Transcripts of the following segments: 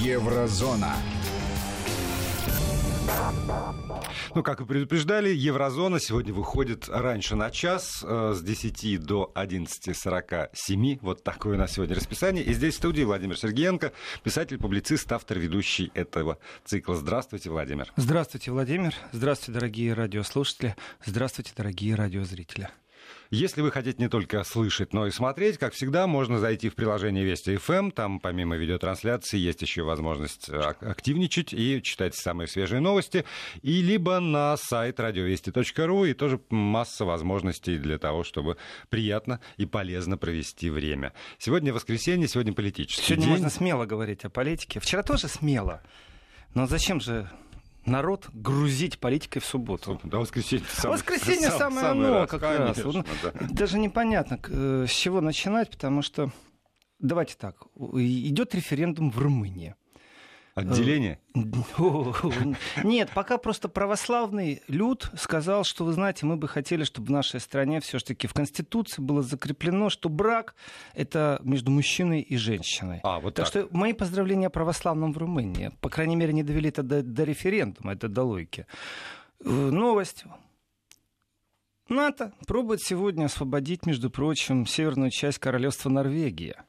Еврозона. Ну, как и предупреждали, еврозона сегодня выходит раньше на час, э, с 10 до 11.47. Вот такое у нас сегодня расписание. И здесь в студии Владимир Сергеенко, писатель, публицист, автор, ведущий этого цикла. Здравствуйте, Владимир. Здравствуйте, Владимир. Здравствуйте, дорогие радиослушатели. Здравствуйте, дорогие радиозрители. Если вы хотите не только слышать, но и смотреть, как всегда, можно зайти в приложение Вести ФМ. Там, помимо видеотрансляции, есть еще возможность э, активничать и читать самые свежие новости. И либо на сайт радиовести.ру, и тоже масса возможностей для того, чтобы приятно и полезно провести время. Сегодня воскресенье, сегодня политический Сегодня день. можно смело говорить о политике. Вчера тоже смело. Но зачем же народ грузить политикой в субботу. Да, воскресенье самое, воскресенье сам, самое оно раз, как конечно, раз. Вот, да. Даже непонятно, э, с чего начинать, потому что давайте так, идет референдум в Румынии. Отделение? Нет, пока просто православный люд сказал, что, вы знаете, мы бы хотели, чтобы в нашей стране все-таки в Конституции было закреплено, что брак — это между мужчиной и женщиной. А, вот Так так. что мои поздравления православным в Румынии. По крайней мере, не довели это до, до референдума, это до логики. Э, Новость. НАТО пробует сегодня освободить, между прочим, северную часть королевства Норвегия.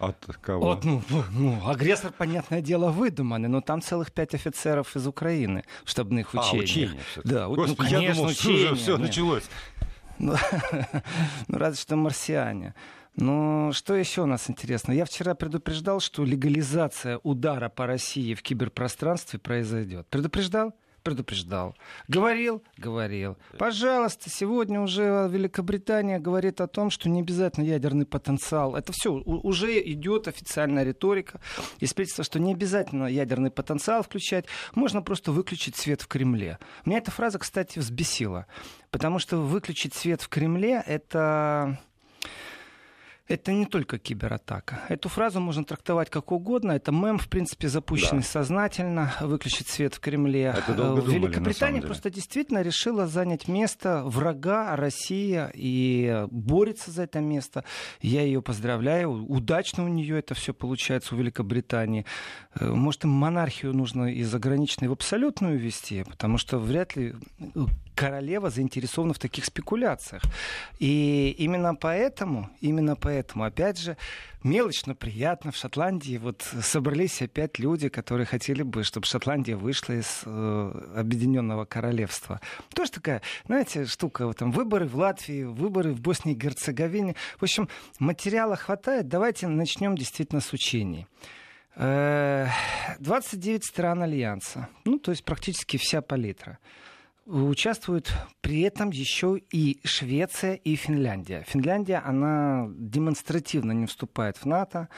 От кого? Вот, ну, ну, агрессор, понятное дело, выдуманный, но там целых пять офицеров из Украины в штабных А, учениях. учения всё-таки. Да, вот, ну, Господи, я конечно, думал, что уже учения, все нет. началось. Ну, ну, разве что марсиане. Ну, что еще у нас интересно? Я вчера предупреждал, что легализация удара по России в киберпространстве произойдет. Предупреждал? Предупреждал. Говорил? Говорил. Пожалуйста, сегодня уже Великобритания говорит о том, что не обязательно ядерный потенциал. Это все, уже идет официальная риторика. Из правительства, что не обязательно ядерный потенциал включать, можно просто выключить свет в Кремле. Меня эта фраза, кстати, взбесила. Потому что выключить свет в Кремле это это не только кибератака. Эту фразу можно трактовать как угодно. Это мем, в принципе, запущенный Да. сознательно. Выключить свет в Кремле. Это долго Э, думали, Великобритания просто действительно решила занять место врага России и борется за это место. Я ее поздравляю. Удачно у нее это все получается у Великобритании. Э, Может, им монархию нужно из ограниченной в абсолютную ввести, потому что вряд ли э, королева заинтересована в таких спекуляциях. И именно поэтому, именно поэтому, опять же, мелочно приятно в Шотландии вот собрались опять люди, которые хотели бы, чтобы Шотландия вышла из э, Объединенного Королевства. Тоже такая, знаете, штука, вот там выборы в Латвии, выборы в Боснии и Герцеговине. В общем, материала хватает. Давайте начнем действительно с учений. Э, 29 стран Альянса, ну, то есть практически вся палитра. Участвуют при этом еще и Швеция и Финляндия. Финляндия, она демонстративно не вступает в НАТО.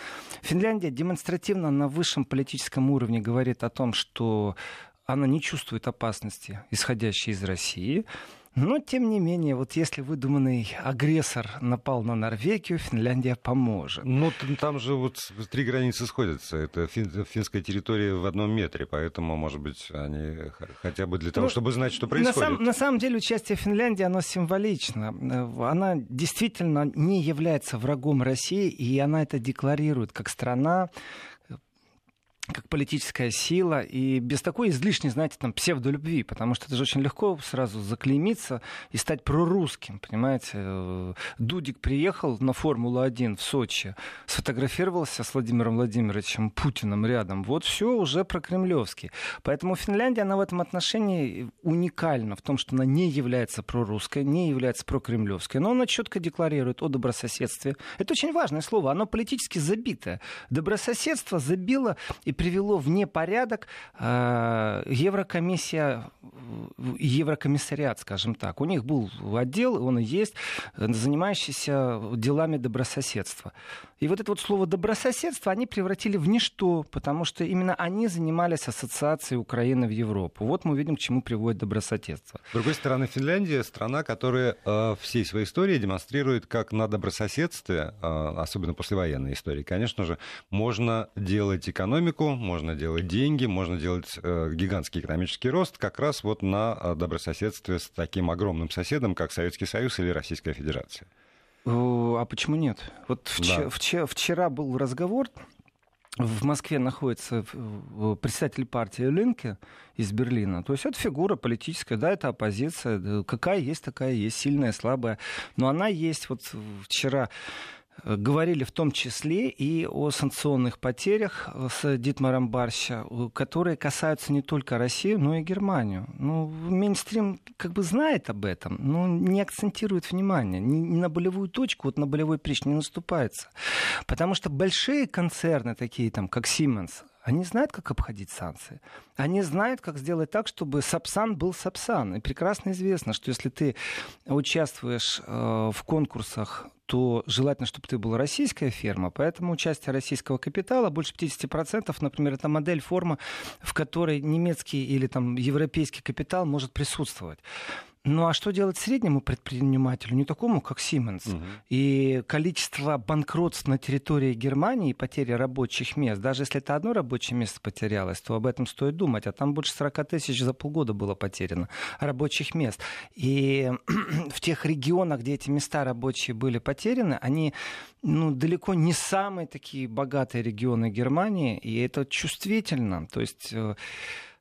Финляндия демонстративно на высшем политическом уровне говорит о том, что она не чувствует опасности, исходящей из России. Но, тем не менее, вот если выдуманный агрессор напал на Норвегию, Финляндия поможет. Ну, там же вот три границы сходятся. Это фин- финская территория в одном метре, поэтому, может быть, они хотя бы для того, Ну, чтобы знать, что На, происходит. сам- на самом деле участие Финляндии, оно символично. Э, Она действительно не является врагом России, и она это декларирует как страна, как политическая сила, и без такой излишней, знаете, там, псевдолюбви, потому что это же очень легко сразу заклеймиться и стать прорусским, понимаете. Э, Дудик приехал на Формулу-1 в Сочи, сфотографировался с Владимиром Владимировичем Путиным рядом, вот все уже про-кремлевский. Поэтому Финляндия, она в этом отношении уникальна в том, что она не является прорусской, не является прокремлевской, но она четко декларирует о добрососедстве. Это очень важное слово, оно политически забитое. Добрососедство забило и привело в непорядок э, Еврокомиссия, Еврокомиссариат, скажем так. У них был отдел, он и есть, занимающийся делами добрососедства. И вот это вот слово добрососедство они превратили в ничто, потому что именно они занимались ассоциацией Украины в Европу. Вот мы видим, к чему приводит добрососедство. С другой стороны, Финляндия страна, которая э, всей своей истории демонстрирует, как на добрососедстве, э, особенно послевоенной истории, конечно же, можно делать экономику, можно делать деньги, можно делать э, гигантский экономический рост как раз вот на э, добрососедстве с таким огромным соседом, как Советский Союз или Российская Федерация. А почему нет? Вот вчера, Да. вчера, вчера был разговор в Москве находится председатель партии Линке из Берлина. То есть это фигура политическая, да, это оппозиция. Какая есть, такая есть, сильная, слабая. Но она есть. Вот вчера Э, говорили в том числе и о санкционных потерях э, с Дитмаром Барща, э, которые касаются не только России, но и Германию. Ну, мейнстрим как бы знает об этом, но не акцентирует внимание, не, на болевую точку, вот на болевой прич не наступается. Потому что большие концерны, такие там, как Siemens, они знают, как обходить санкции. Они знают, как сделать так, чтобы Сапсан был Сапсан. И прекрасно известно, что если ты участвуешь э, в конкурсах то желательно, чтобы ты была российская ферма, поэтому участие российского капитала больше 50%, например, это модель, форма, в которой немецкий или там европейский капитал может присутствовать. Ну а что делать среднему предпринимателю, не такому, как Siemens? Угу. И количество банкротств на территории Германии и потери рабочих мест, даже если это одно рабочее место потерялось, то об этом стоит думать. А там больше 40 тысяч за полгода было потеряно рабочих мест. И в тех регионах, где эти места рабочие были потеряны, они ну, далеко не самые такие богатые регионы Германии, и это чувствительно. То есть э,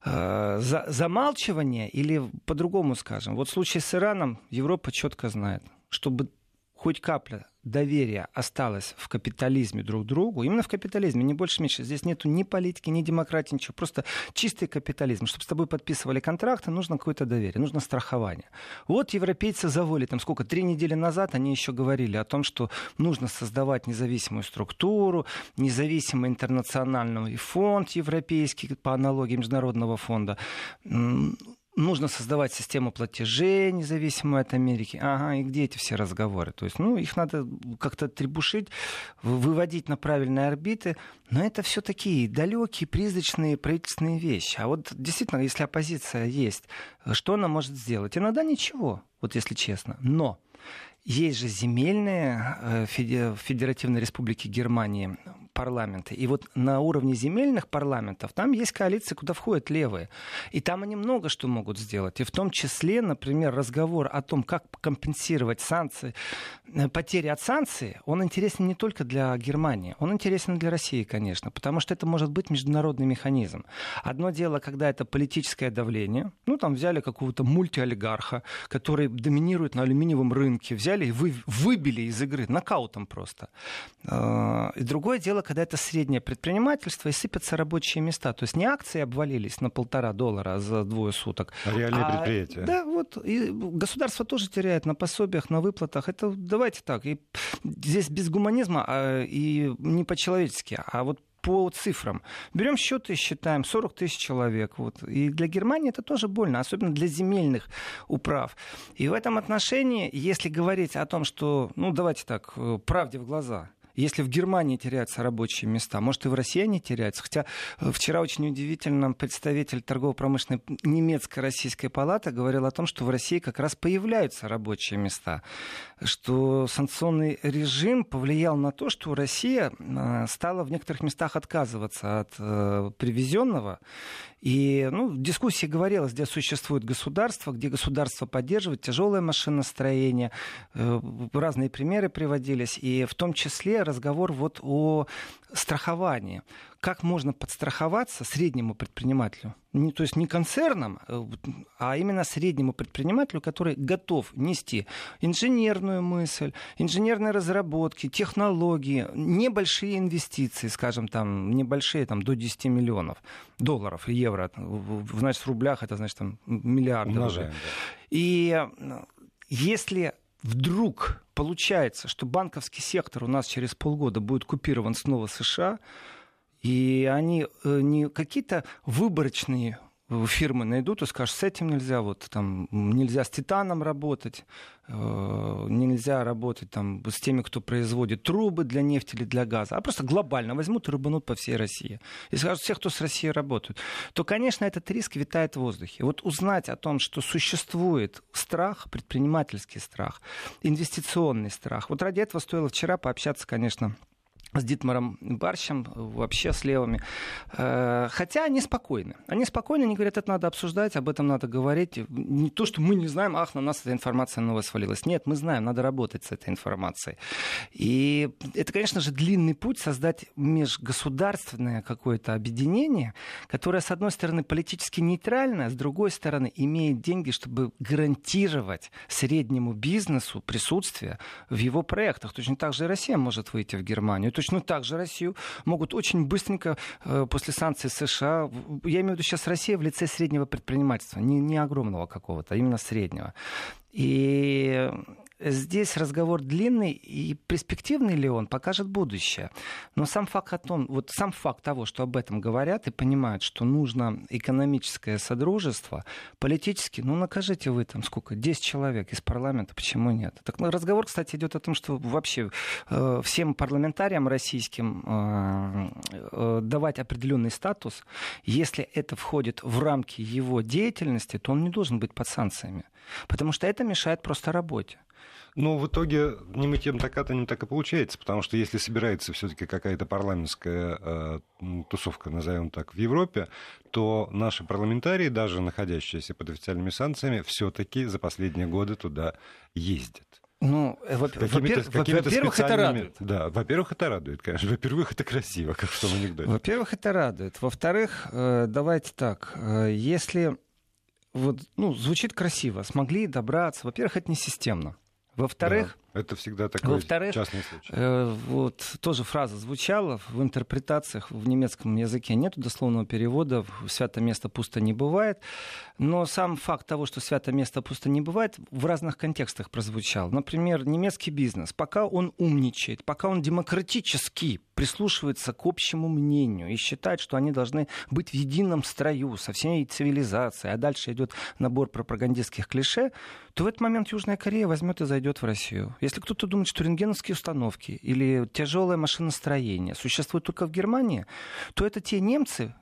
за, замалчивание или по-другому скажем. Вот в случае с Ираном Европа четко знает, чтобы хоть капля доверия осталось в капитализме друг другу, именно в капитализме, не больше меньше. Здесь нету ни политики, ни демократии, ничего. Просто чистый капитализм. Чтобы с тобой подписывали контракты, нужно какое-то доверие, нужно страхование. Вот европейцы заволи, там сколько, три недели назад они еще говорили о том, что нужно создавать независимую структуру, независимый интернациональный фонд европейский по аналогии Международного фонда нужно создавать систему платежей, независимую от Америки. Ага, и где эти все разговоры? То есть, ну, их надо как-то требушить, выводить на правильные орбиты. Но это все такие далекие, призрачные правительственные вещи. А вот действительно, если оппозиция есть, что она может сделать? Иногда ничего, вот если честно. Но есть же земельные э, в Федеративной Республике Германии парламенты. И вот на уровне земельных парламентов там есть коалиции, куда входят левые. И там они много что могут сделать. И в том числе, например, разговор о том, как компенсировать санкции, э, потери от санкций, он интересен не только для Германии, он интересен для России, конечно, потому что это может быть международный механизм. Одно дело, когда это политическое давление, ну там взяли какого-то мультиолигарха, который доминирует на алюминиевом рынке, взяли и вы, выбили из игры нокаутом просто. А, и другое дело, дело, когда это среднее предпринимательство и сыпятся рабочие места. То есть не акции обвалились на полтора доллара за двое суток. А реальные а, предприятия. Да, вот. И государство тоже теряет на пособиях, на выплатах. Это давайте так. И здесь без гуманизма а, и не по-человечески, а вот по цифрам. Берем счеты и считаем 40 тысяч человек. Вот. И для Германии это тоже больно, особенно для земельных управ. И в этом отношении, если говорить о том, что, ну давайте так, э, правде в глаза, если в Германии теряются рабочие места, может и в России они теряются. Хотя э, вчера очень удивительно представитель торгово-промышленной немецко-российской палаты говорил о том, что в России как раз появляются рабочие места. Что санкционный режим повлиял на то, что Россия э, стала в некоторых местах отказываться от э, привезенного и ну, в дискуссии говорилось, где существует государство, где государство поддерживает тяжелое машиностроение. Э, разные примеры приводились. И в том числе разговор вот о страховании как можно подстраховаться среднему предпринимателю? Не, то есть не концернам, э, а именно среднему предпринимателю, который готов нести инженерную мысль, инженерные разработки, технологии, небольшие инвестиции, скажем, там, небольшие, там, до 10 миллионов долларов, евро, значит, в рублях это, значит, там, миллиарды. Умножаем, да. И если вдруг получается, что банковский сектор у нас через полгода будет купирован снова США, и они э, не какие-то выборочные фирмы найдут и скажут, с этим нельзя, вот там нельзя с титаном работать, э, нельзя работать там с теми, кто производит трубы для нефти или для газа, а просто глобально возьмут и рубанут по всей России. И скажут всех, кто с Россией работает, то, конечно, этот риск витает в воздухе. Вот узнать о том, что существует страх, предпринимательский страх, инвестиционный страх, вот ради этого стоило вчера пообщаться, конечно, с Дитмаром Барщем, вообще с левыми. Э, хотя они спокойны. Они спокойны, они говорят, это надо обсуждать, об этом надо говорить. Не то, что мы не знаем, ах, на нас эта информация новая свалилась. Нет, мы знаем, надо работать с этой информацией. И это, конечно же, длинный путь создать межгосударственное какое-то объединение, которое, с одной стороны, политически нейтральное, с другой стороны, имеет деньги, чтобы гарантировать среднему бизнесу присутствие в его проектах. Точно так же и Россия может выйти в Германию точно так же Россию могут очень быстренько э, после санкций США, я имею в виду сейчас Россия в лице среднего предпринимательства, не, не огромного какого-то, а именно среднего. И здесь разговор длинный и перспективный ли он, покажет будущее. Но сам факт о том, вот сам факт того, что об этом говорят и понимают, что нужно экономическое содружество, политически, ну накажите вы там сколько, 10 человек из парламента, почему нет? Так, ну, разговор, кстати, идет о том, что вообще э, всем парламентариям российским э, э, давать определенный статус, если это входит в рамки его деятельности, то он не должен быть под санкциями. Потому что это мешает просто работе. Но в итоге не мы тем так это не так и получается, потому что если собирается все-таки какая-то парламентская э, тусовка, назовем так, в Европе, то наши парламентарии, даже находящиеся под официальными санкциями, все-таки за последние годы туда ездят. Ну, э, во-первых, во-первых, это радует. Да, во-первых, это радует, конечно. Во-первых, это красиво, как в том анекдоте. Во-первых, это радует. Во-вторых, э, давайте так, э, если вот, ну, звучит красиво, смогли добраться, во-первых, это не системно. Во-вторых, да, это всегда такой во-вторых, частный случай. Э, вот тоже фраза звучала в интерпретациях в немецком языке нет дословного перевода «свято место пусто не бывает», но сам факт того, что свято место пусто не бывает, в разных контекстах прозвучал. Например, немецкий бизнес, пока он умничает, пока он демократически прислушивается к общему мнению и считает, что они должны быть в едином строю со всей цивилизацией, а дальше идет набор пропагандистских клише, то в этот момент Южная Корея возьмет и зайдет в Россию. Если кто-то думает, что рентгеновские установки или тяжелое машиностроение существуют только в Германии, то это те немцы,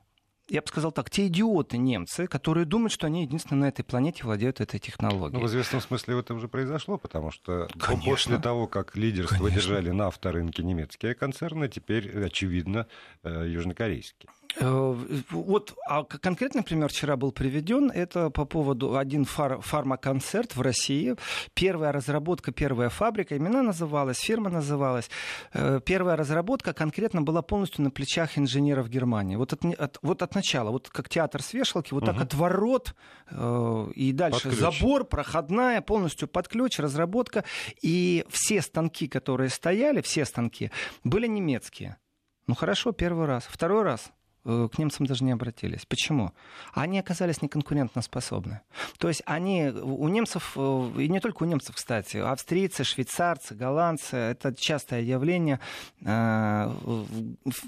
я бы сказал так, те идиоты немцы, которые думают, что они единственные на этой планете владеют этой технологией. Ну, в известном смысле это уже произошло, потому что Конечно. после того, как лидерство Конечно. держали на авторынке немецкие концерны, теперь, очевидно, э, южнокорейские. Э, вот а конкретный пример вчера был приведен. Это по поводу один фар, фармаконцерт в России. Первая разработка, первая фабрика. Имена называлась, фирма называлась. Э, первая разработка конкретно была полностью на плечах инженеров Германии. Вот от, от, вот от начала, вот как театр с вешалки, вот угу. так от ворот э, и дальше забор, проходная, полностью под ключ, разработка. И все станки, которые стояли, все станки, были немецкие. Ну хорошо, первый раз. Второй раз к немцам даже не обратились. Почему? Они оказались неконкурентоспособны. То есть они, у немцев, э, и не только у немцев, кстати, австрийцы, швейцарцы, голландцы, это частое явление, э,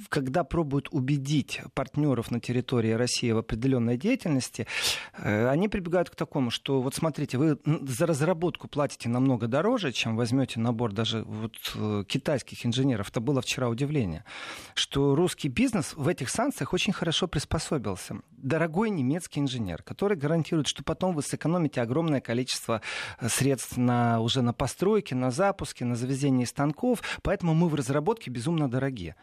когда пробуют убедить партнеров на территории России в определенной деятельности, они прибегают к такому, что вот смотрите, вы за разработку платите намного дороже, чем возьмете набор даже вот китайских инженеров. Это было вчера удивление, что русский бизнес в этих санкциях Штатах очень хорошо приспособился. Дорогой немецкий инженер, который гарантирует, что потом вы сэкономите огромное количество э, средств на, уже на постройке, на запуске, на завезении станков. Поэтому мы в разработке безумно дорогие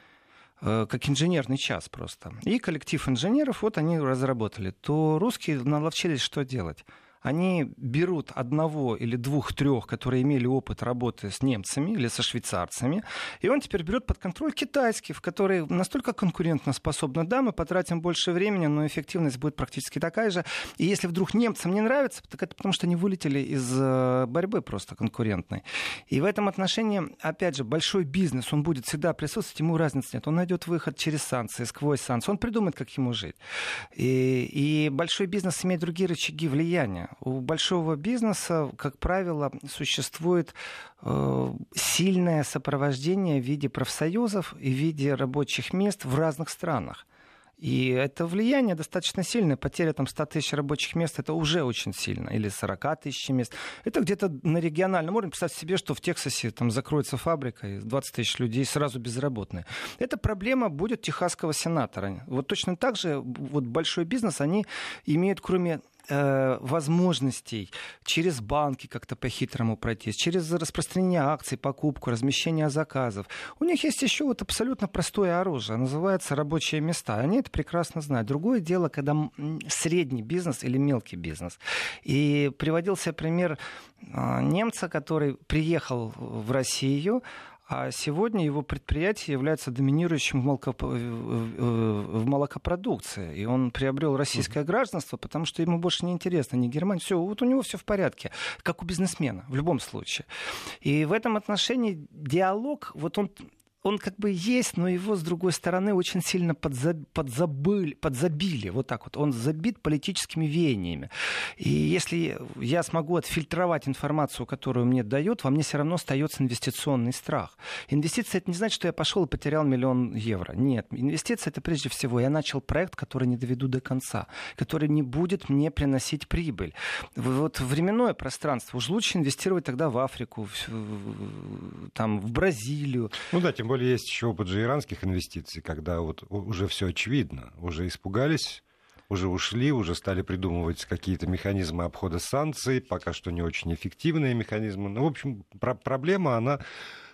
э, как инженерный час просто. И коллектив инженеров, вот они разработали. То русские наловчились что делать? Они берут одного или двух-трех, которые имели опыт работы с немцами или со швейцарцами, и он теперь берет под контроль китайских, которые настолько конкурентно способны. Да, мы потратим больше времени, но эффективность будет практически такая же. И если вдруг немцам не нравится, так это потому, что они вылетели из э, борьбы просто конкурентной. И в этом отношении, опять же, большой бизнес, он будет всегда присутствовать, ему разницы нет. Он найдет выход через санкции, сквозь санкции, он придумает, как ему жить. И, и большой бизнес имеет другие рычаги влияния. У большого бизнеса, как правило, существует э, сильное сопровождение в виде профсоюзов и в виде рабочих мест в разных странах. И это влияние достаточно сильное. Потеря там 100 тысяч рабочих мест это уже очень сильно. Или 40 тысяч мест. Это где-то на региональном уровне. Представьте себе, что в Техасе там закроется фабрика, и 20 тысяч людей сразу безработные. Эта проблема будет техасского сенатора. Вот точно так же вот большой бизнес, они имеют, кроме э, возможностей через банки как-то по-хитрому пройти, через распространение акций, покупку, размещение заказов. У них есть еще вот абсолютно простое оружие, называется рабочие места. Они это прекрасно знают. Другое дело, когда средний бизнес или мелкий бизнес. И приводился пример э, немца, который приехал в Россию, а сегодня его предприятие является доминирующим в, молоко... в молокопродукции. И он приобрел российское гражданство, потому что ему больше не интересно ни Германия. Все, вот у него все в порядке, как у бизнесмена в любом случае. И в этом отношении диалог, вот он он как бы есть, но его, с другой стороны, очень сильно подзаб, подзабыли, подзабили. Вот так вот. Он забит политическими веяниями. И если я смогу отфильтровать информацию, которую мне дают, во мне все равно остается инвестиционный страх. Инвестиция — это не значит, что я пошел и потерял миллион евро. Нет. Инвестиция — это прежде всего, я начал проект, который не доведу до конца, который не будет мне приносить прибыль. Вот временное пространство. Уж лучше инвестировать тогда в Африку, в, там, в Бразилию. Ну да, тем более более, есть еще опыт же иранских инвестиций, когда вот уже все очевидно, уже испугались, уже ушли, уже стали придумывать какие-то механизмы обхода санкций, пока что не очень эффективные механизмы. Ну, в общем, про- проблема, она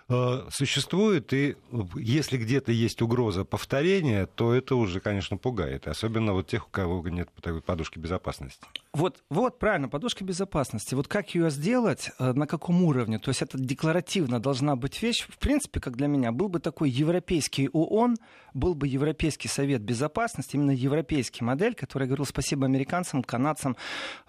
существует, и если где-то есть угроза повторения, то это уже, конечно, пугает. Особенно вот тех, у кого нет подушки безопасности. Вот, вот, правильно, подушка безопасности. Вот как ее сделать, э, на каком уровне? То есть это декларативно должна быть вещь. В принципе, как для меня, был бы такой европейский ООН, был бы Европейский Совет Безопасности, именно европейский модель, который говорил спасибо американцам, канадцам.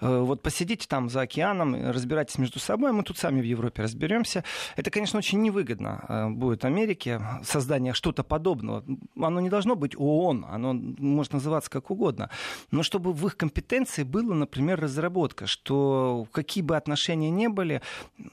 Э, вот посидите там за океаном, разбирайтесь между собой, мы тут сами в Европе разберемся. Это, конечно, очень невыгодно выгодно э, будет Америке создание что-то подобного. Оно не должно быть ООН, оно может называться как угодно. Но чтобы в их компетенции было, например, разработка, что какие бы отношения не были,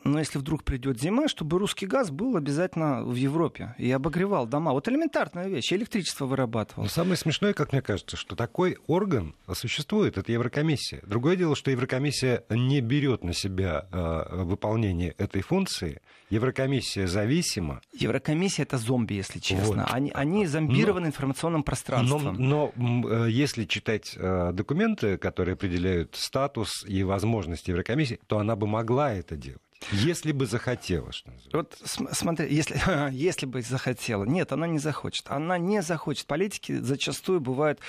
но если вдруг придет зима, чтобы русский газ был обязательно в Европе и обогревал дома. Вот элементарная вещь, электричество вырабатывал. Но самое смешное, как мне кажется, что такой орган существует, это Еврокомиссия. Другое дело, что Еврокомиссия не берет на себя э, выполнение этой функции. Еврокомиссия за зависимо. Еврокомиссия это зомби, если честно. Вот. Они, они зомбированы но, информационным пространством. Но, но э, если читать э, документы, которые определяют статус и возможности Еврокомиссии, то она бы могла это делать. Если бы захотела, что Вот смотри, если, если бы захотела. Нет, она не захочет. Она не захочет. Политики зачастую бывают...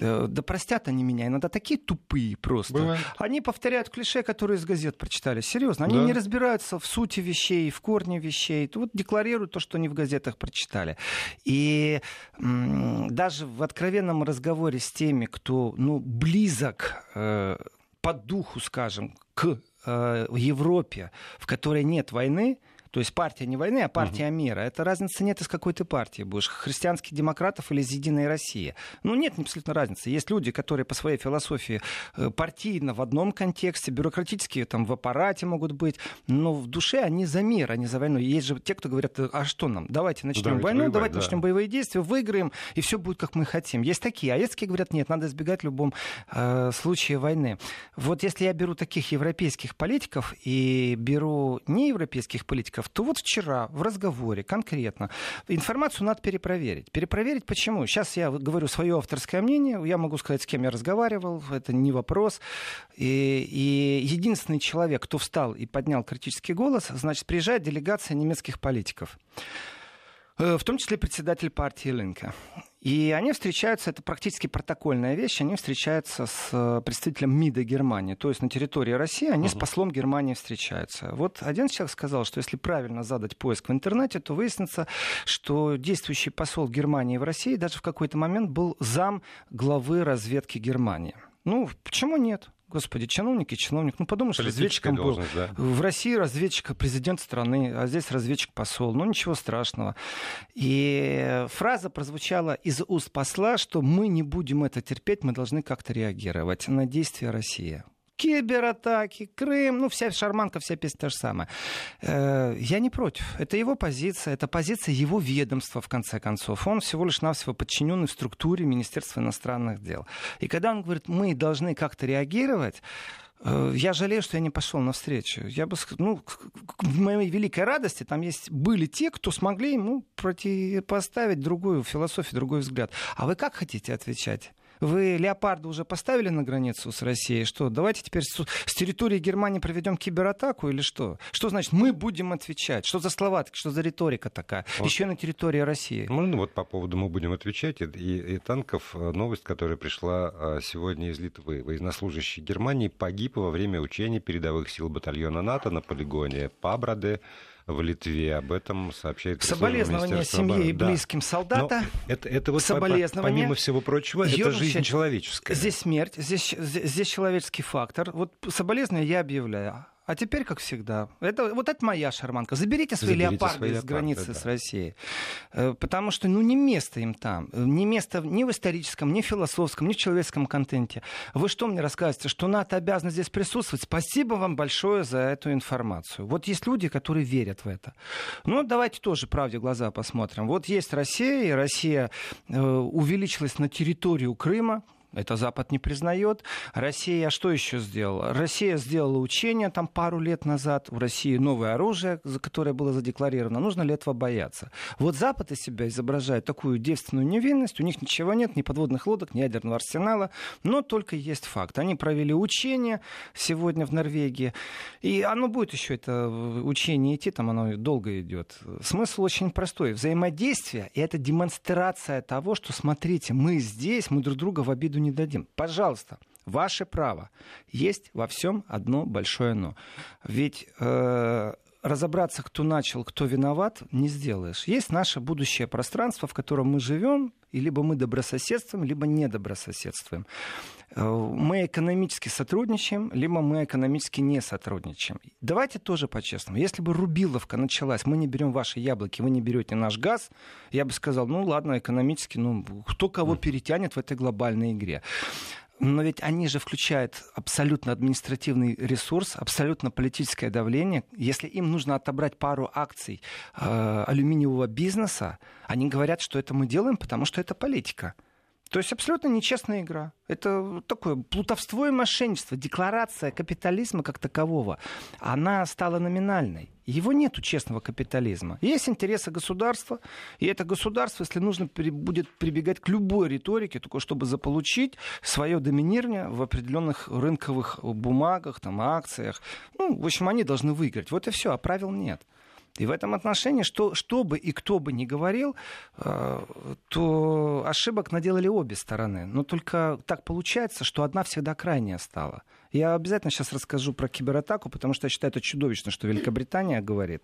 Э, да простят они меня. Иногда такие тупые просто. Бывает. Они повторяют клише, которые из газет прочитали. Серьезно. Они да. не разбираются в сути вещей, в корне вещей. Вот декларируют то, что они в газетах прочитали. И м- даже в откровенном разговоре с теми, кто ну, близок э, по духу, скажем, к э, Европе, в которой нет войны, то есть партия не войны, а партия угу. мира. Это разницы нет, из какой ты партии будешь. Христианских демократов или из Единой России. Ну, нет абсолютно разницы. Есть люди, которые по своей философии э, партийно в одном контексте, бюрократические там в аппарате могут быть, но в душе они за мир, они за войну. Есть же те, кто говорят, а что нам? Давайте начнем давайте войну, воевать, давайте да. начнем боевые действия, выиграем, и все будет как мы хотим. Есть такие. А есть такие говорят, нет, надо избегать в любом э, случае войны. Вот если я беру таких европейских политиков и беру неевропейских политиков, то вот вчера в разговоре конкретно информацию надо перепроверить. Перепроверить почему? Сейчас я говорю свое авторское мнение, я могу сказать, с кем я разговаривал, это не вопрос. И, и единственный человек, кто встал и поднял критический голос, значит, приезжает делегация немецких политиков э, в том числе председатель партии Линка. И они встречаются, это практически протокольная вещь, они встречаются с э, представителем МИДа Германии, то есть на территории России они uh-huh. с послом Германии встречаются. Вот один человек сказал, что если правильно задать поиск в интернете, то выяснится, что действующий посол Германии в России даже в какой-то момент был зам главы разведки Германии. Ну, почему нет? Господи, чиновник и чиновник. Ну, подумаешь, разведчиком был. Да. В России разведчик президент страны, а здесь разведчик посол. Ну, ничего страшного. И фраза прозвучала из уст посла, что мы не будем это терпеть, мы должны как-то реагировать на действия России кибератаки, Крым, ну, вся шарманка, вся песня та же самая. Э, я не против. Это его позиция, это позиция его ведомства, в конце концов. Он всего лишь навсего подчиненный в структуре Министерства иностранных дел. И когда он говорит, мы должны как-то реагировать, э, я жалею, что я не пошел навстречу. Я бы, ну, к моей великой радости, там есть, были те, кто смогли ему противопоставить другую философию, другой взгляд. А вы как хотите отвечать? Вы леопарда уже поставили на границу с Россией? Что, давайте теперь с, с территории Германии проведем кибератаку или что? Что значит мы будем отвечать? Что за слова, что за риторика такая? Вот. Еще на территории России. Ну, ну вот по поводу мы будем отвечать. И, и, и танков э, новость, которая пришла э, сегодня из Литвы. Военнослужащий Германии погиб во время учений передовых сил батальона НАТО на полигоне Пабраде в Литве. Об этом сообщает Соболезнования семье и близким да. солдата. Но это, это вот Соболезнования. помимо всего прочего, это жизнь человеческая. Здесь смерть, здесь, здесь человеческий фактор. Вот соболезнования я объявляю. А теперь, как всегда, это, вот это моя шарманка. Заберите свои Заберите леопарды свои из леопарды, границы да. с Россией. Э, потому что, ну, не место им там. Не место ни в историческом, ни в философском, ни в человеческом контенте. Вы что мне рассказываете, что НАТО обязано здесь присутствовать? Спасибо вам большое за эту информацию. Вот есть люди, которые верят в это. Ну, давайте тоже правде глаза посмотрим. Вот есть Россия, и Россия э, увеличилась на территорию Крыма, это Запад не признает. Россия что еще сделала? Россия сделала учения там пару лет назад. В России новое оружие, за которое было задекларировано. Нужно ли этого бояться? Вот Запад из себя изображает такую девственную невинность. У них ничего нет, ни подводных лодок, ни ядерного арсенала. Но только есть факт. Они провели учения сегодня в Норвегии. И оно будет еще это учение идти, там оно долго идет. Смысл очень простой. Взаимодействие — это демонстрация того, что, смотрите, мы здесь, мы друг друга в обиду не дадим. Пожалуйста, ваше право. Есть во всем одно большое но. Ведь э, разобраться, кто начал, кто виноват, не сделаешь. Есть наше будущее пространство, в котором мы живем, и либо мы добрососедствуем, либо не добрососедствуем. Мы экономически сотрудничаем, либо мы экономически не сотрудничаем. Давайте тоже по-честному. Если бы Рубиловка началась, мы не берем ваши яблоки, вы не берете наш газ, я бы сказал, ну ладно, экономически, ну кто кого перетянет в этой глобальной игре. Но ведь они же включают абсолютно административный ресурс, абсолютно политическое давление. Если им нужно отобрать пару акций э, алюминиевого бизнеса, они говорят, что это мы делаем, потому что это политика. То есть абсолютно нечестная игра. Это такое плутовство и мошенничество. Декларация капитализма как такового, она стала номинальной. Его нет у честного капитализма. Есть интересы государства, и это государство, если нужно, будет прибегать к любой риторике, только чтобы заполучить свое доминирование в определенных рынковых бумагах, там, акциях. Ну, в общем, они должны выиграть. Вот и все, а правил нет. И в этом отношении, что, что бы и кто бы ни говорил, э, то ошибок наделали обе стороны. Но только так получается, что одна всегда крайняя стала. Я обязательно сейчас расскажу про кибератаку, потому что я считаю это чудовищно, что Великобритания говорит.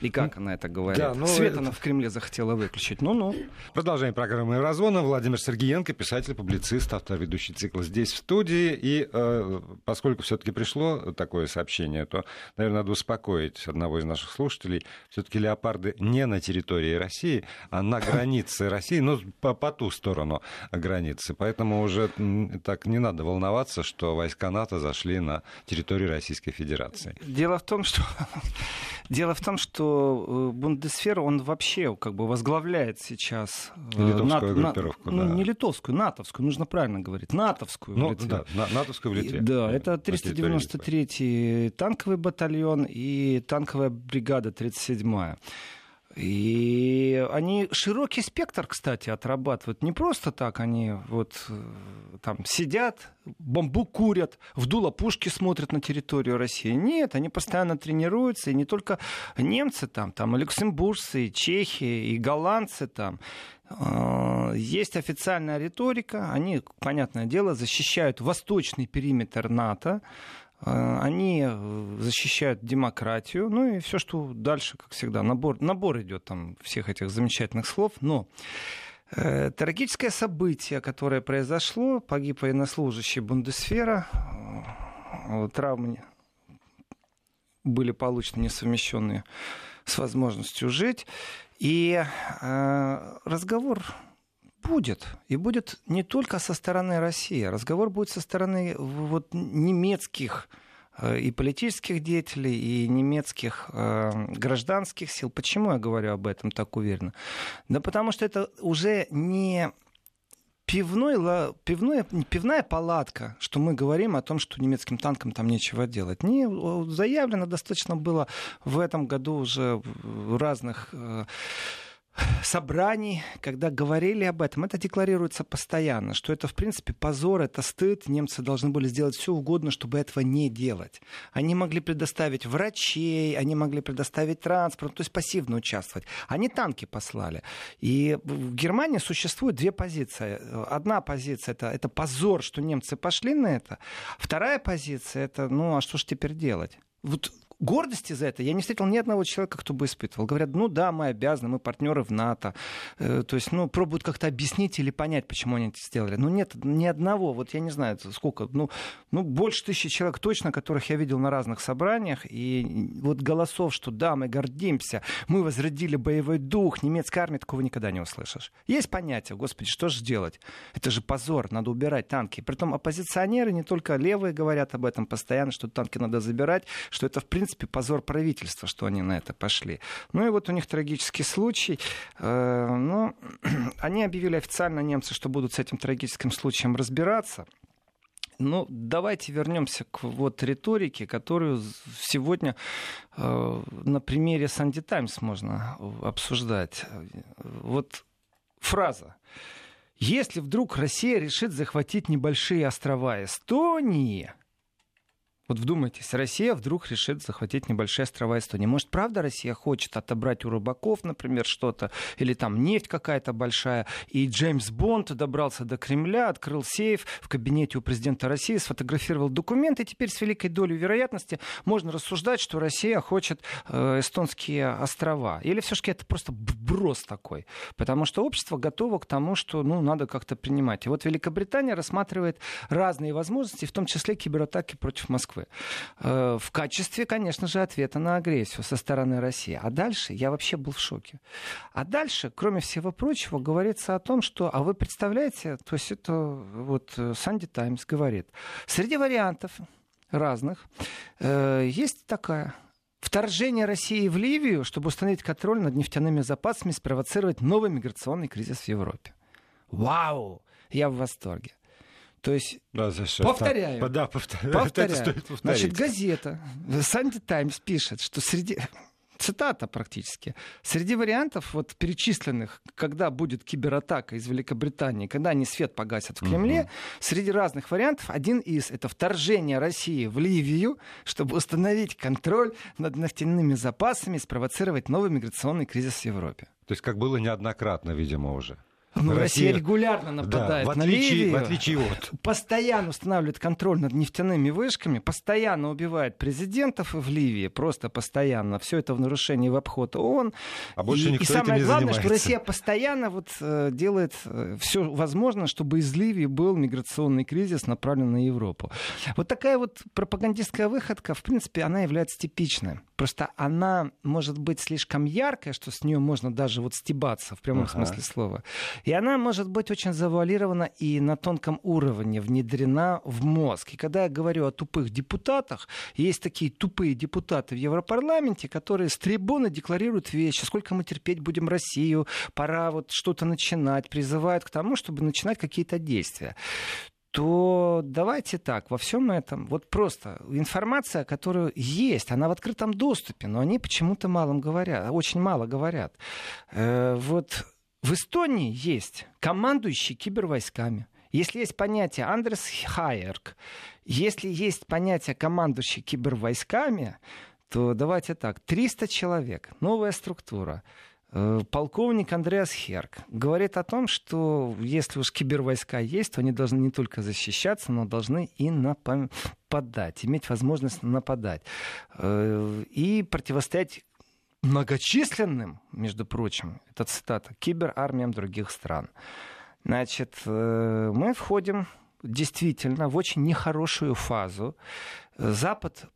И как она это говорит. Да, ну, Свет это... она в Кремле захотела выключить. Ну-ну. Продолжение программы «Еврозона». Владимир Сергеенко, писатель, публицист, автор ведущий цикла здесь, в студии. И э, поскольку все-таки пришло такое сообщение, то, наверное, надо успокоить одного из наших слушателей. Все-таки леопарды не на территории России, а на границе России, но по, по ту сторону границы. Поэтому уже так не надо волноваться, что войска НАТО зашли на территорию Российской Федерации. Дело в том, что Дело в том, что э, Бундесфер, он вообще как бы возглавляет сейчас... Э, литовскую на, группировку, на, ну, да. Ну, не литовскую, натовскую, нужно правильно говорить. Натовскую ну, в Литве. Да, на, натовскую в Литве. И, да, это 393-й танковый батальон и танковая бригада 37-я. И они широкий спектр, кстати, отрабатывают. Не просто так они вот э, там сидят, бамбук курят, в дуло пушки смотрят на территорию России. Нет, они постоянно тренируются, и не только немцы там, там и люксембуржцы, и чехи, и голландцы там. А, есть официальная риторика, они, понятное дело, защищают восточный периметр НАТО, они э, защищают демократию, ну и все, что дальше, как всегда, набор, набор идет там всех этих замечательных слов, но э, трагическое событие, которое произошло, погиб военнослужащий Бундесфера, э, травмы были получены несовмещенные с возможностью жить, и э, разговор будет. И будет не только со стороны России. Разговор будет со стороны вот, немецких э, и политических деятелей, и немецких э, гражданских сил. Почему я говорю об этом так уверенно? Да потому что это уже не пивной, пивной, пивная палатка, что мы говорим о том, что немецким танкам там нечего делать. Не, заявлено достаточно было в этом году уже разных э, собраний, когда говорили об этом, это декларируется постоянно, что это, в принципе, позор, это стыд. Немцы должны были сделать все угодно, чтобы этого не делать. Они могли предоставить врачей, они могли предоставить транспорт, то есть пассивно участвовать. Они танки послали. И в Германии существует две позиции. Одна позиция это, это позор, что немцы пошли на это. Вторая позиция это, ну а что ж теперь делать? Вот гордости за это я не встретил ни одного человека, кто бы испытывал. Говорят, ну да, мы обязаны, мы партнеры в НАТО. Э, то есть, ну, пробуют как-то объяснить или понять, почему они это сделали. Ну, нет ни одного, вот я не знаю, сколько, ну, ну больше тысячи человек точно, которых я видел на разных собраниях. И вот голосов, что да, мы гордимся, мы возродили боевой дух, немецкая армия, такого никогда не услышишь. Есть понятие, господи, что же делать? Это же позор, надо убирать танки. Притом оппозиционеры, не только левые говорят об этом постоянно, что танки надо забирать, что это, в принципе, принципе, позор правительства, что они на это пошли. Ну и вот у них трагический случай. Э, ну, они объявили официально немцы, что будут с этим трагическим случаем разбираться. Ну, давайте вернемся к вот риторике, которую сегодня э, на примере Санди Таймс можно обсуждать. Вот фраза. Если вдруг Россия решит захватить небольшие острова Эстонии, вот вдумайтесь, Россия вдруг решит захватить небольшие острова Эстонии. Может, правда Россия хочет отобрать у рыбаков, например, что-то, или там нефть какая-то большая, и Джеймс Бонд добрался до Кремля, открыл сейф в кабинете у президента России, сфотографировал документы, и теперь с великой долей вероятности можно рассуждать, что Россия хочет э, эстонские острова. Или все-таки это просто брос такой, потому что общество готово к тому, что ну, надо как-то принимать. И вот Великобритания рассматривает разные возможности, в том числе кибератаки против Москвы. Москвы. Э, в качестве, конечно же, ответа на агрессию со стороны России. А дальше я вообще был в шоке. А дальше, кроме всего прочего, говорится о том, что, а вы представляете, то есть это вот Санди Таймс говорит, среди вариантов разных э, есть такая вторжение России в Ливию, чтобы установить контроль над нефтяными запасами, спровоцировать новый миграционный кризис в Европе. Вау! Я в восторге. То есть, да, за что? повторяю. Так, да, повторяю. повторяю. Стоит Значит, газета Sunday Times пишет, что среди цитата практически. Среди вариантов, вот перечисленных, когда будет кибератака из Великобритании, когда они свет погасят в Кремле, угу. среди разных вариантов один из это вторжение России в Ливию, чтобы установить контроль над нефтяными запасами, спровоцировать новый миграционный кризис в Европе. То есть, как было неоднократно, видимо, уже. Ну, Россия, Россия регулярно нападает да, в на отличие, Ливию. В отличие от. Постоянно устанавливает контроль над нефтяными вышками, постоянно убивает президентов в Ливии, просто постоянно. Все это в нарушении в обход ООН. А больше и, никто и самое этим не главное, занимается. что Россия постоянно вот, э, делает э, все возможное, чтобы из Ливии был миграционный кризис, направленный на Европу. Вот такая вот пропагандистская выходка, в принципе, она является типичной. Просто она может быть слишком яркая, что с нее можно даже вот стебаться в прямом ага. смысле слова. И она может быть очень завуалирована и на тонком уровне внедрена в мозг. И когда я говорю о тупых депутатах, есть такие тупые депутаты в Европарламенте, которые с трибуны декларируют вещи, сколько мы терпеть будем Россию, пора вот что-то начинать, призывают к тому, чтобы начинать какие-то действия то давайте так, во всем этом, вот просто информация, которая есть, она в открытом доступе, но они почему-то мало говорят, очень мало говорят. Э, вот в Эстонии есть командующий кибервойсками. Если есть понятие Андрес Хайерк, если есть понятие командующий кибервойсками, то давайте так, 300 человек, новая структура. Э, полковник Андреас Херк говорит о том, что если уж кибервойска есть, то они должны не только защищаться, но должны и нападать, иметь возможность нападать. Э, и противостоять многочисленным, между прочим, это цитата, киберармиям других стран. Значит, э, мы входим действительно в очень нехорошую фазу. Запад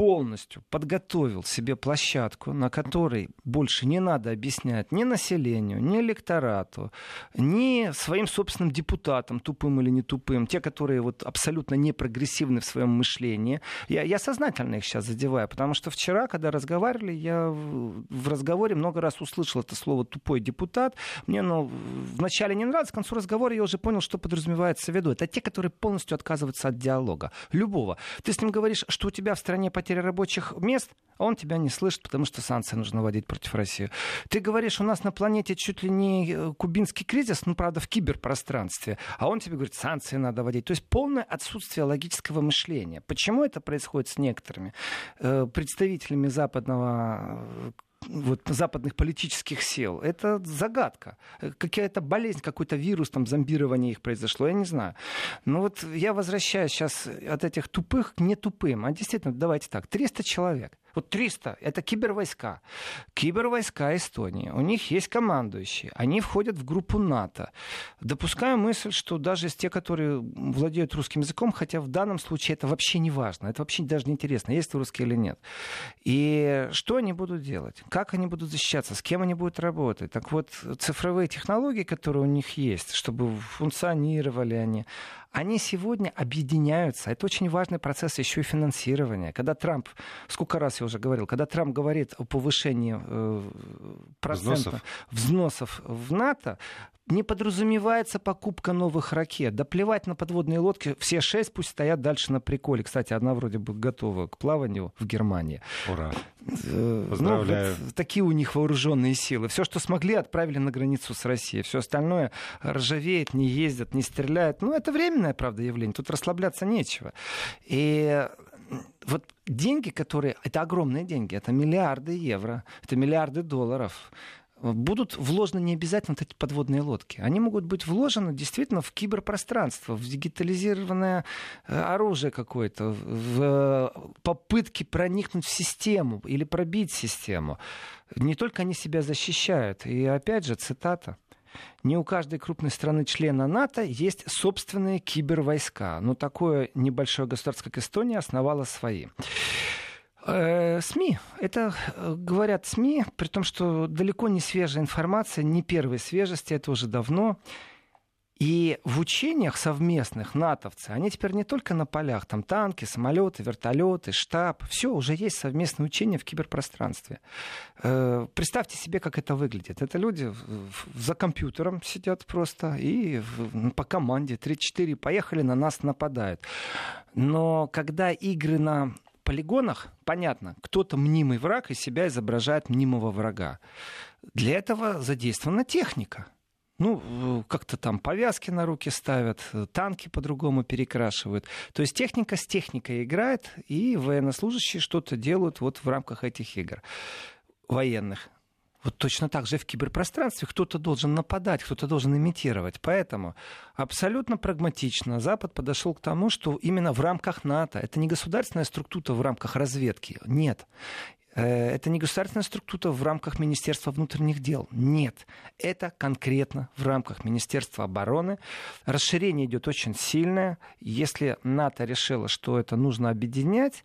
полностью подготовил себе площадку, на которой больше не надо объяснять ни населению, ни электорату, ни своим собственным депутатам, тупым или не тупым, те, которые вот абсолютно не прогрессивны в своем мышлении. Я, я сознательно их сейчас задеваю, потому что вчера, когда разговаривали, я в разговоре много раз услышал это слово «тупой депутат». Мне ну, вначале не нравится, к концу разговора я уже понял, что подразумевается в виду. Это те, которые полностью отказываются от диалога. Любого. Ты с ним говоришь, что у тебя в стране потеря потеря рабочих мест, он тебя не слышит, потому что санкции нужно вводить против России. Ты говоришь, у нас на планете чуть ли не э, кубинский кризис, ну, правда, в киберпространстве, а он тебе говорит, санкции надо вводить. То есть полное отсутствие логического мышления. Почему это происходит с некоторыми э, представителями западного э, вот, западных политических сил. Это загадка. Какая-то болезнь, какой-то вирус, там, зомбирование их произошло, я не знаю. Но вот я возвращаюсь сейчас от этих тупых к не тупым. А действительно, давайте так, 300 человек. Вот 300 — это кибервойска. Кибервойска Эстонии. У них есть командующие. Они входят в группу НАТО. Допускаю мысль, что даже из тех, которые владеют русским языком, хотя в данном случае это вообще не важно. Это вообще даже не интересно, есть русский или нет. И что они будут делать? Как они будут защищаться? С кем они будут работать? Так вот, цифровые технологии, которые у них есть, чтобы функционировали они, они сегодня объединяются. Это очень важный процесс еще и финансирования. Когда Трамп, сколько раз я уже говорил, когда Трамп говорит о повышении э, процентов взносов. взносов в НАТО, не подразумевается покупка новых ракет. Да плевать на подводные лодки, все шесть пусть стоят дальше на приколе. Кстати, одна вроде бы готова к плаванию в Германии. Ура. Э, Поздравляю. Ну, вот такие у них вооруженные силы. Все, что смогли, отправили на границу с Россией. Все остальное ржавеет, не ездят, не стреляют. Ну, это временное, правда, явление. Тут расслабляться нечего. И вот деньги, которые... Это огромные деньги. Это миллиарды евро. Это миллиарды долларов будут вложены не обязательно вот эти подводные лодки. Они могут быть вложены действительно в киберпространство, в дигитализированное э, оружие какое-то, в э, попытки проникнуть в систему или пробить систему. Не только они себя защищают. И опять же, цитата. Не у каждой крупной страны-члена НАТО есть собственные кибервойска. Но такое небольшое государство, как Эстония, основало свои. Э, СМИ. Это э, говорят СМИ, при том, что далеко не свежая информация, не первой свежести, это уже давно. И в учениях совместных натовцы, они теперь не только на полях, там танки, самолеты, вертолеты, штаб, все, уже есть совместные учения в киберпространстве. Э, представьте себе, как это выглядит. Это люди за компьютером сидят просто и по команде 3-4 поехали, на нас нападают. Но когда игры на полигонах, понятно, кто-то мнимый враг из себя изображает мнимого врага. Для этого задействована техника. Ну, как-то там повязки на руки ставят, танки по-другому перекрашивают. То есть техника с техникой играет, и военнослужащие что-то делают вот в рамках этих игр военных. Вот точно так же в киберпространстве кто-то должен нападать, кто-то должен имитировать. Поэтому абсолютно прагматично Запад подошел к тому, что именно в рамках НАТО, это не государственная структура в рамках разведки, нет. Э, это не государственная структура в рамках Министерства внутренних дел. Нет. Это конкретно в рамках Министерства обороны. Расширение идет очень сильное. Если НАТО решило, что это нужно объединять,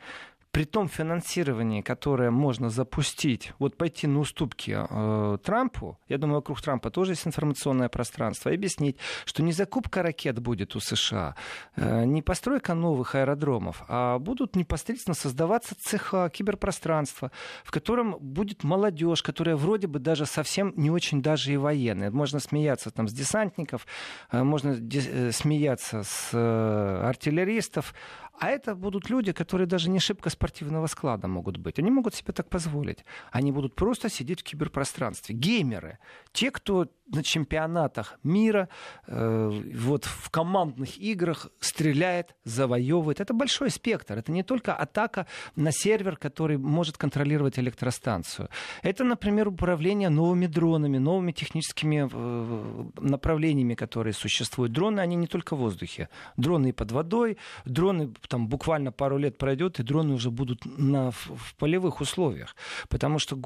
при том финансировании, которое можно запустить, вот пойти на уступки э, Трампу, я думаю, вокруг Трампа тоже есть информационное пространство, объяснить, что не закупка ракет будет у США, э, не постройка новых аэродромов, а будут непосредственно создаваться цеха, киберпространства, в котором будет молодежь, которая вроде бы даже совсем не очень даже и военная. Можно смеяться там с десантников, э, можно де- э, смеяться с э, артиллеристов, а это будут люди, которые даже не шибко спортивного склада могут быть. Они могут себе так позволить. Они будут просто сидеть в киберпространстве. Геймеры. Те, кто на чемпионатах мира, э, вот в командных играх стреляет, завоевывает. Это большой спектр. Это не только атака на сервер, который может контролировать электростанцию. Это, например, управление новыми дронами, новыми техническими э, направлениями, которые существуют. Дроны, они не только в воздухе. Дроны и под водой, дроны там буквально пару лет пройдет, и дроны уже будут на, в, в полевых условиях. Потому что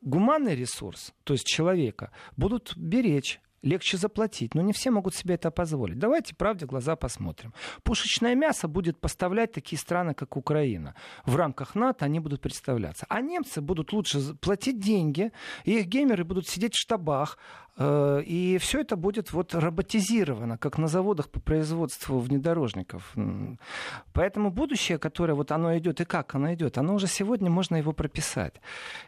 гуманный ресурс, то есть человека, будут беречь легче заплатить. Но не все могут себе это позволить. Давайте правде глаза посмотрим. Пушечное мясо будет поставлять такие страны, как Украина. В рамках НАТО они будут представляться. А немцы будут лучше платить деньги, и их геймеры будут сидеть в штабах, и все это будет вот роботизировано, как на заводах по производству внедорожников. Поэтому будущее, которое вот оно идет и как оно идет, оно уже сегодня можно его прописать.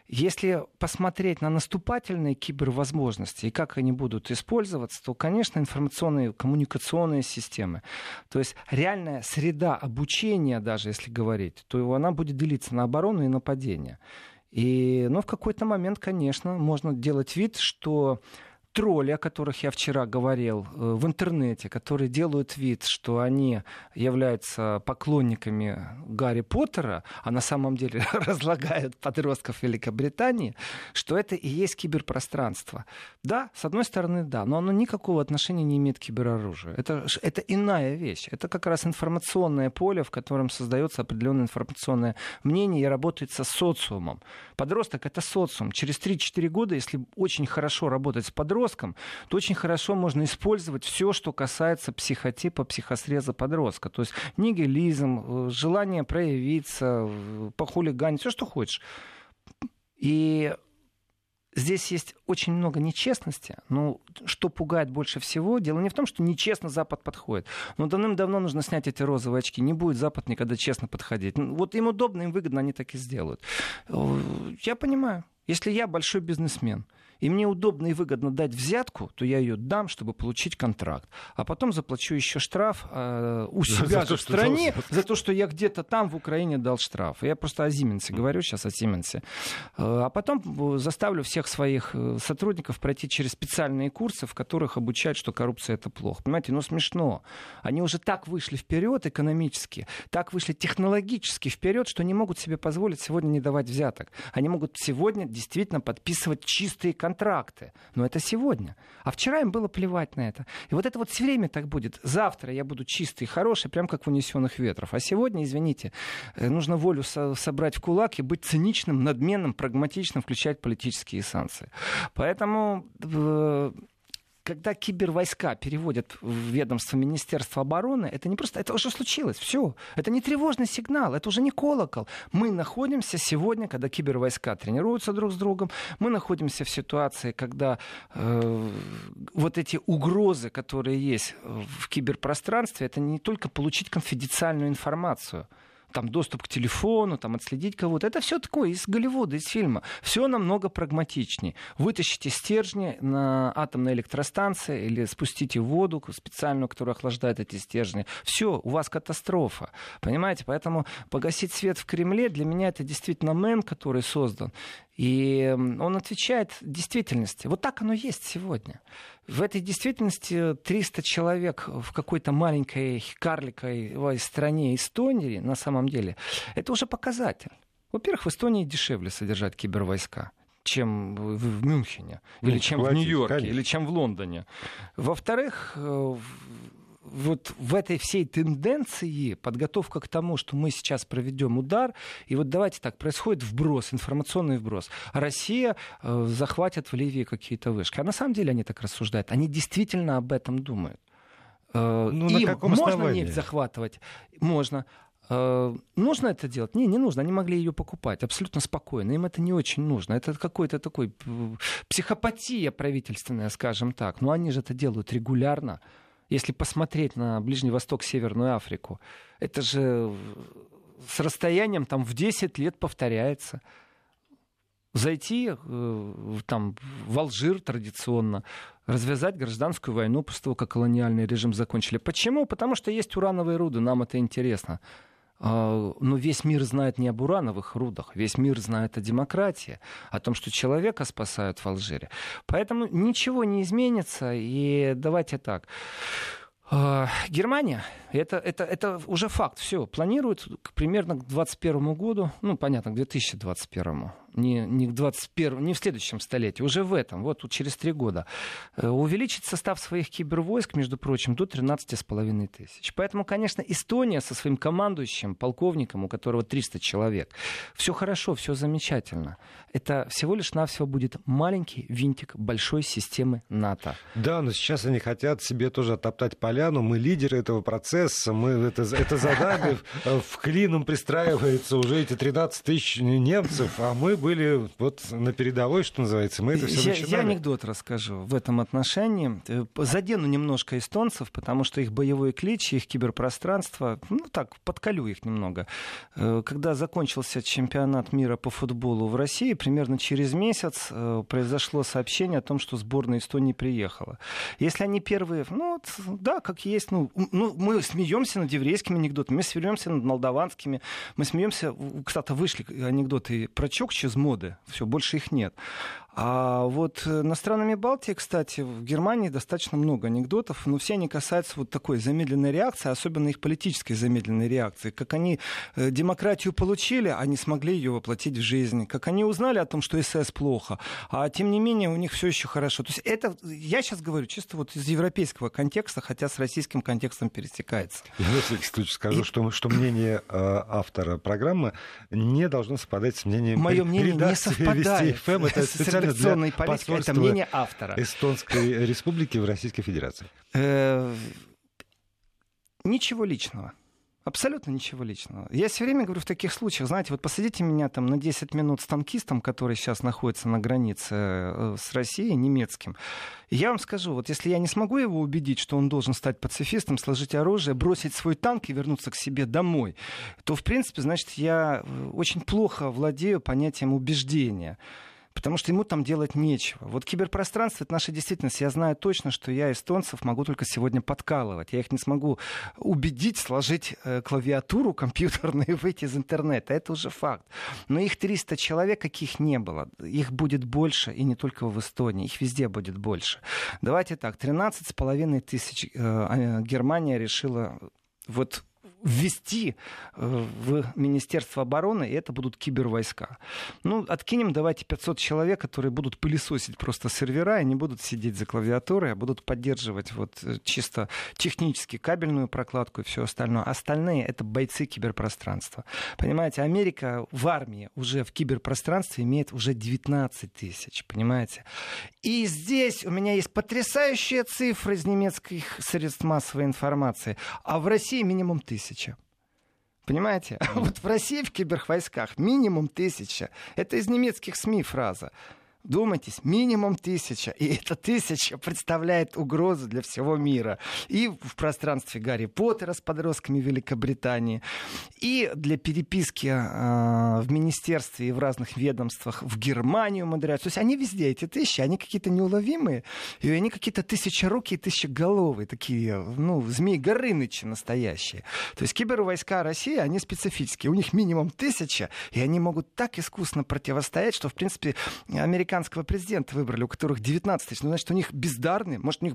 Если посмотреть на наступательные кибервозможности и как они будут использоваться, то, конечно, информационные коммуникационные системы, то есть реальная среда обучения даже, если говорить, то она будет делиться на оборону и нападение. И, ну, в какой-то момент, конечно, можно делать вид, что тролли, о которых я вчера говорил, э, в интернете, которые делают вид, что они являются поклонниками Гарри Поттера, а на самом деле разлагают подростков Великобритании, что это и есть киберпространство. Да, с одной стороны, да, но оно никакого отношения не имеет к кибероружию. Это, это иная вещь. Это как раз информационное поле, в котором создается определенное информационное мнение и работает со социумом. Подросток — это социум. Через 3-4 года, если очень хорошо работать с подростком, подростком, то очень хорошо можно использовать все, что касается психотипа, психосреза подростка. То есть нигилизм, э, желание проявиться, э, похулиганить, все, что хочешь. И здесь есть очень много нечестности. Но что пугает больше всего, дело не в том, что нечестно Запад подходит. Но давным-давно нужно снять эти розовые очки. Не будет Запад никогда честно подходить. Вот им удобно, им выгодно, они так и сделают. Э, я понимаю. Если я большой бизнесмен, и мне удобно и выгодно дать взятку, то я ее дам, чтобы получить контракт. А потом заплачу еще штраф э, у себя за же в стране что... за то, что я где-то там в Украине дал штраф. Я просто о Зименсе говорю сейчас, о Сименсе. Э, а потом э, заставлю всех своих э, сотрудников пройти через специальные курсы, в которых обучают, что коррупция это плохо. Понимаете, ну смешно. Они уже так вышли вперед экономически, так вышли технологически вперед, что не могут себе позволить сегодня не давать взяток. Они могут сегодня действительно подписывать чистые контракты контракты. Но это сегодня. А вчера им было плевать на это. И вот это вот все время так будет. Завтра я буду чистый, хороший, прям как в унесенных ветров. А сегодня, извините, э, нужно волю со- собрать в кулак и быть циничным, надменным, прагматичным, включать политические санкции. Поэтому э, когда кибервойска переводят в ведомство Министерства обороны, это не просто, это уже случилось, все. Это не тревожный сигнал, это уже не колокол. Мы находимся сегодня, когда кибервойска тренируются друг с другом, мы находимся в ситуации, когда э, вот эти угрозы, которые есть в киберпространстве, это не только получить конфиденциальную информацию – там доступ к телефону, там отследить кого-то. Это все такое из Голливуда, из фильма. Все намного прагматичнее. Вытащите стержни на атомной электростанции или спустите воду специальную, которая охлаждает эти стержни. Все, у вас катастрофа. Понимаете? Поэтому погасить свет в Кремле для меня это действительно мем, который создан. И он отвечает действительности. Вот так оно есть сегодня. В этой действительности 300 человек в какой-то маленькой карликовой стране Эстонии, на самом деле, это уже показатель. Во-первых, в Эстонии дешевле содержать кибервойска чем в Мюнхене, ну, или чем в Нью-Йорке, конечно. или чем в Лондоне. Во-вторых, э, вот в этой всей тенденции подготовка к тому, что мы сейчас проведем удар, и вот давайте так, происходит вброс, информационный вброс. Россия э, захватит в Ливии какие-то вышки. А на самом деле они так рассуждают. Они действительно об этом думают. Э, ну, Им на можно основании? нефть захватывать? Можно. Э, нужно это делать? Не, не нужно. Они могли ее покупать абсолютно спокойно. Им это не очень нужно. Это какой-то такой психопатия правительственная, скажем так. Но они же это делают регулярно. Если посмотреть на Ближний Восток, Северную Африку, это же с расстоянием там в 10 лет повторяется. Зайти э, там, в Алжир традиционно, развязать гражданскую войну после того, как колониальный режим закончили. Почему? Потому что есть урановые руды, нам это интересно. А, но весь мир знает не об урановых рудах, весь мир знает о демократии, о том, что человека спасают в Алжире. Поэтому ничего не изменится, и давайте так. А, Германия, это, это, это уже факт, все, планирует примерно к 2021 году, ну, понятно, к 2021 не, не, в 21, не в следующем столетии, уже в этом, вот через три года, э, увеличить состав своих кибервойск, между прочим, до 13,5 тысяч. Поэтому, конечно, Эстония со своим командующим, полковником, у которого 300 человек, все хорошо, все замечательно. Это всего лишь навсего будет маленький винтик большой системы НАТО. Да, но сейчас они хотят себе тоже оттоптать поляну. Мы лидеры этого процесса, мы это, это задали, в клином пристраивается уже эти 13 тысяч немцев, а мы были вот на передовой, что называется. Мы это все я, начинали. я анекдот расскажу в этом отношении. Э, задену немножко эстонцев, потому что их боевой клич, их киберпространство, ну так, подколю их немного. Э, когда закончился чемпионат мира по футболу в России, примерно через месяц э, произошло сообщение о том, что сборная Эстонии приехала. Если они первые, ну, да, как есть, ну, ну мы смеемся над еврейскими анекдотами, мы смеемся над молдаванскими, мы смеемся, кстати, вышли анекдоты про Чокчи из моды, все, больше их нет. А вот э, на странами Балтии, кстати, в Германии достаточно много анекдотов, но все они касаются вот такой замедленной реакции, особенно их политической замедленной реакции. Как они э, демократию получили, а не смогли ее воплотить в жизнь. Как они узнали о том, что СС плохо, а тем не менее у них все еще хорошо. То есть это, я сейчас говорю чисто вот из европейского контекста, хотя с российским контекстом пересекается. Я на всякий случай скажу, И... что, что мнение э, автора программы не должно совпадать с мнением Мое мнение не совпадает. ФМ. Это специально редакционной политики, это мнение автора. Эстонской республики в Российской Федерации. Э, ничего личного. Абсолютно ничего личного. Я все время говорю в таких случаях, знаете, вот посадите меня там на 10 минут с танкистом, который сейчас находится на границе э, с Россией, немецким. И я вам скажу, вот если я не смогу его убедить, что он должен стать пацифистом, сложить оружие, бросить свой танк и вернуться к себе домой, то, в принципе, значит, я э, очень плохо владею понятием убеждения потому что ему там делать нечего. Вот киберпространство — это наша действительность. Я знаю точно, что я эстонцев могу только сегодня подкалывать. Я их не смогу убедить сложить э, клавиатуру компьютерную и выйти из интернета. Это уже факт. Но их 300 человек, каких не было. Их будет больше, и не только в Эстонии. Их везде будет больше. Давайте так, 13,5 тысяч э, а, Германия решила вот ввести э, в Министерство обороны, и это будут кибервойска. Ну, откинем давайте 500 человек, которые будут пылесосить просто сервера, и не будут сидеть за клавиатурой, а будут поддерживать вот э, чисто технически кабельную прокладку и все остальное. Остальные — это бойцы киберпространства. Понимаете, Америка в армии уже в киберпространстве имеет уже 19 тысяч, понимаете? И здесь у меня есть потрясающие цифры из немецких средств массовой информации, а в России минимум тысяч тысяча. Понимаете? А вот в России в кибервойсках минимум тысяча. Это из немецких СМИ фраза. Думайтесь, минимум тысяча. И эта тысяча представляет угрозу для всего мира. И в пространстве Гарри Поттера с подростками Великобритании, и для переписки э, в министерстве и в разных ведомствах в Германию умудряются. То есть они везде, эти тысячи, они какие-то неуловимые, и они какие-то тысячерукие, тысячеголовые, такие, ну, змеи Горынычи настоящие. То есть кибервойска России, они специфические. У них минимум тысяча, и они могут так искусно противостоять, что, в принципе, американцы американского президента выбрали, у которых 19 тысяч. Ну, значит, у них бездарные. Может, у них,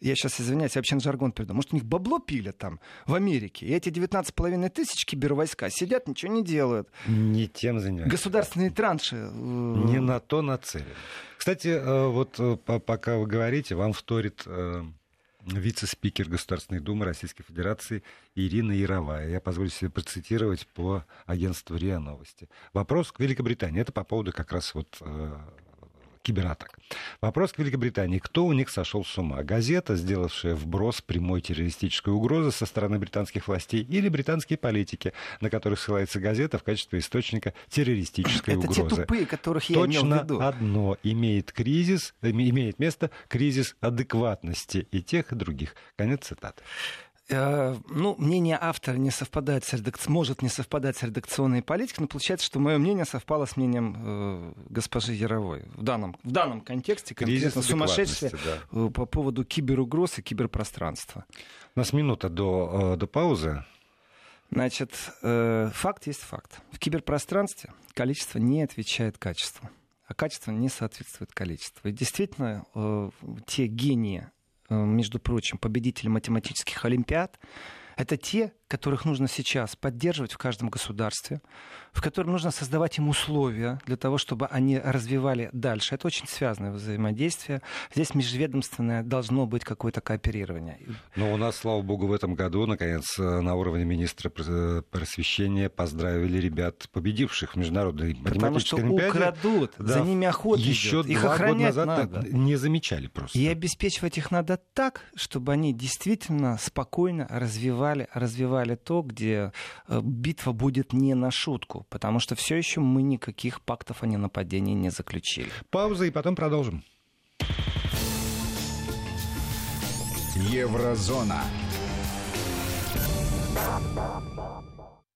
я сейчас извиняюсь, я вообще на жаргон перейду. Может, у них бабло пили там в Америке. И эти 19,5 тысяч кибервойска сидят, ничего не делают. Не тем занимаются. Государственные транши. Э, не на то нацелены. Кстати, э, вот э, пока вы говорите, вам вторит вице-спикер Государственной Думы Российской Федерации Ирина Яровая. Я позволю себе процитировать по агентству РИА Новости. Вопрос к Великобритании. Это по поводу как раз вот э, кибератак. Вопрос к Великобритании. Кто у них сошел с ума? Газета, сделавшая вброс прямой террористической угрозы со стороны британских властей, или британские политики, на которых ссылается газета в качестве источника террористической Это угрозы? Это те тупые, которых я Точно имел в виду. одно имеет кризис, имеет место кризис адекватности и тех, и других. Конец цитаты. Э, ну, мнение автора не совпадает с редак... может не совпадать с редакционной политикой, но получается, что мое мнение совпало с мнением э, госпожи Яровой. В данном, в данном контексте конкретно сумасшествие да. Э, по поводу киберугроз и киберпространства. У нас минута до, э, до паузы. Значит, э, факт есть факт. В киберпространстве количество не отвечает качеству, а качество не соответствует количеству. И действительно, э, те гении, между прочим, победители математических олимпиад, это те, которых нужно сейчас поддерживать в каждом государстве, в котором нужно создавать им условия для того, чтобы они развивали дальше. Это очень связанное взаимодействие. Здесь межведомственное должно быть какое-то кооперирование. Но у нас, слава богу, в этом году, наконец, на уровне министра просвещения поздравили ребят, победивших в международной Потому что Олимпиаде. украдут, да, за ними охота Еще идет. Их охранять года назад надо. не замечали просто. И обеспечивать их надо так, чтобы они действительно спокойно развивали, развивали то, где э, битва будет не на шутку, потому что все еще мы никаких пактов о ненападении не заключили. Пауза и потом продолжим. Еврозона.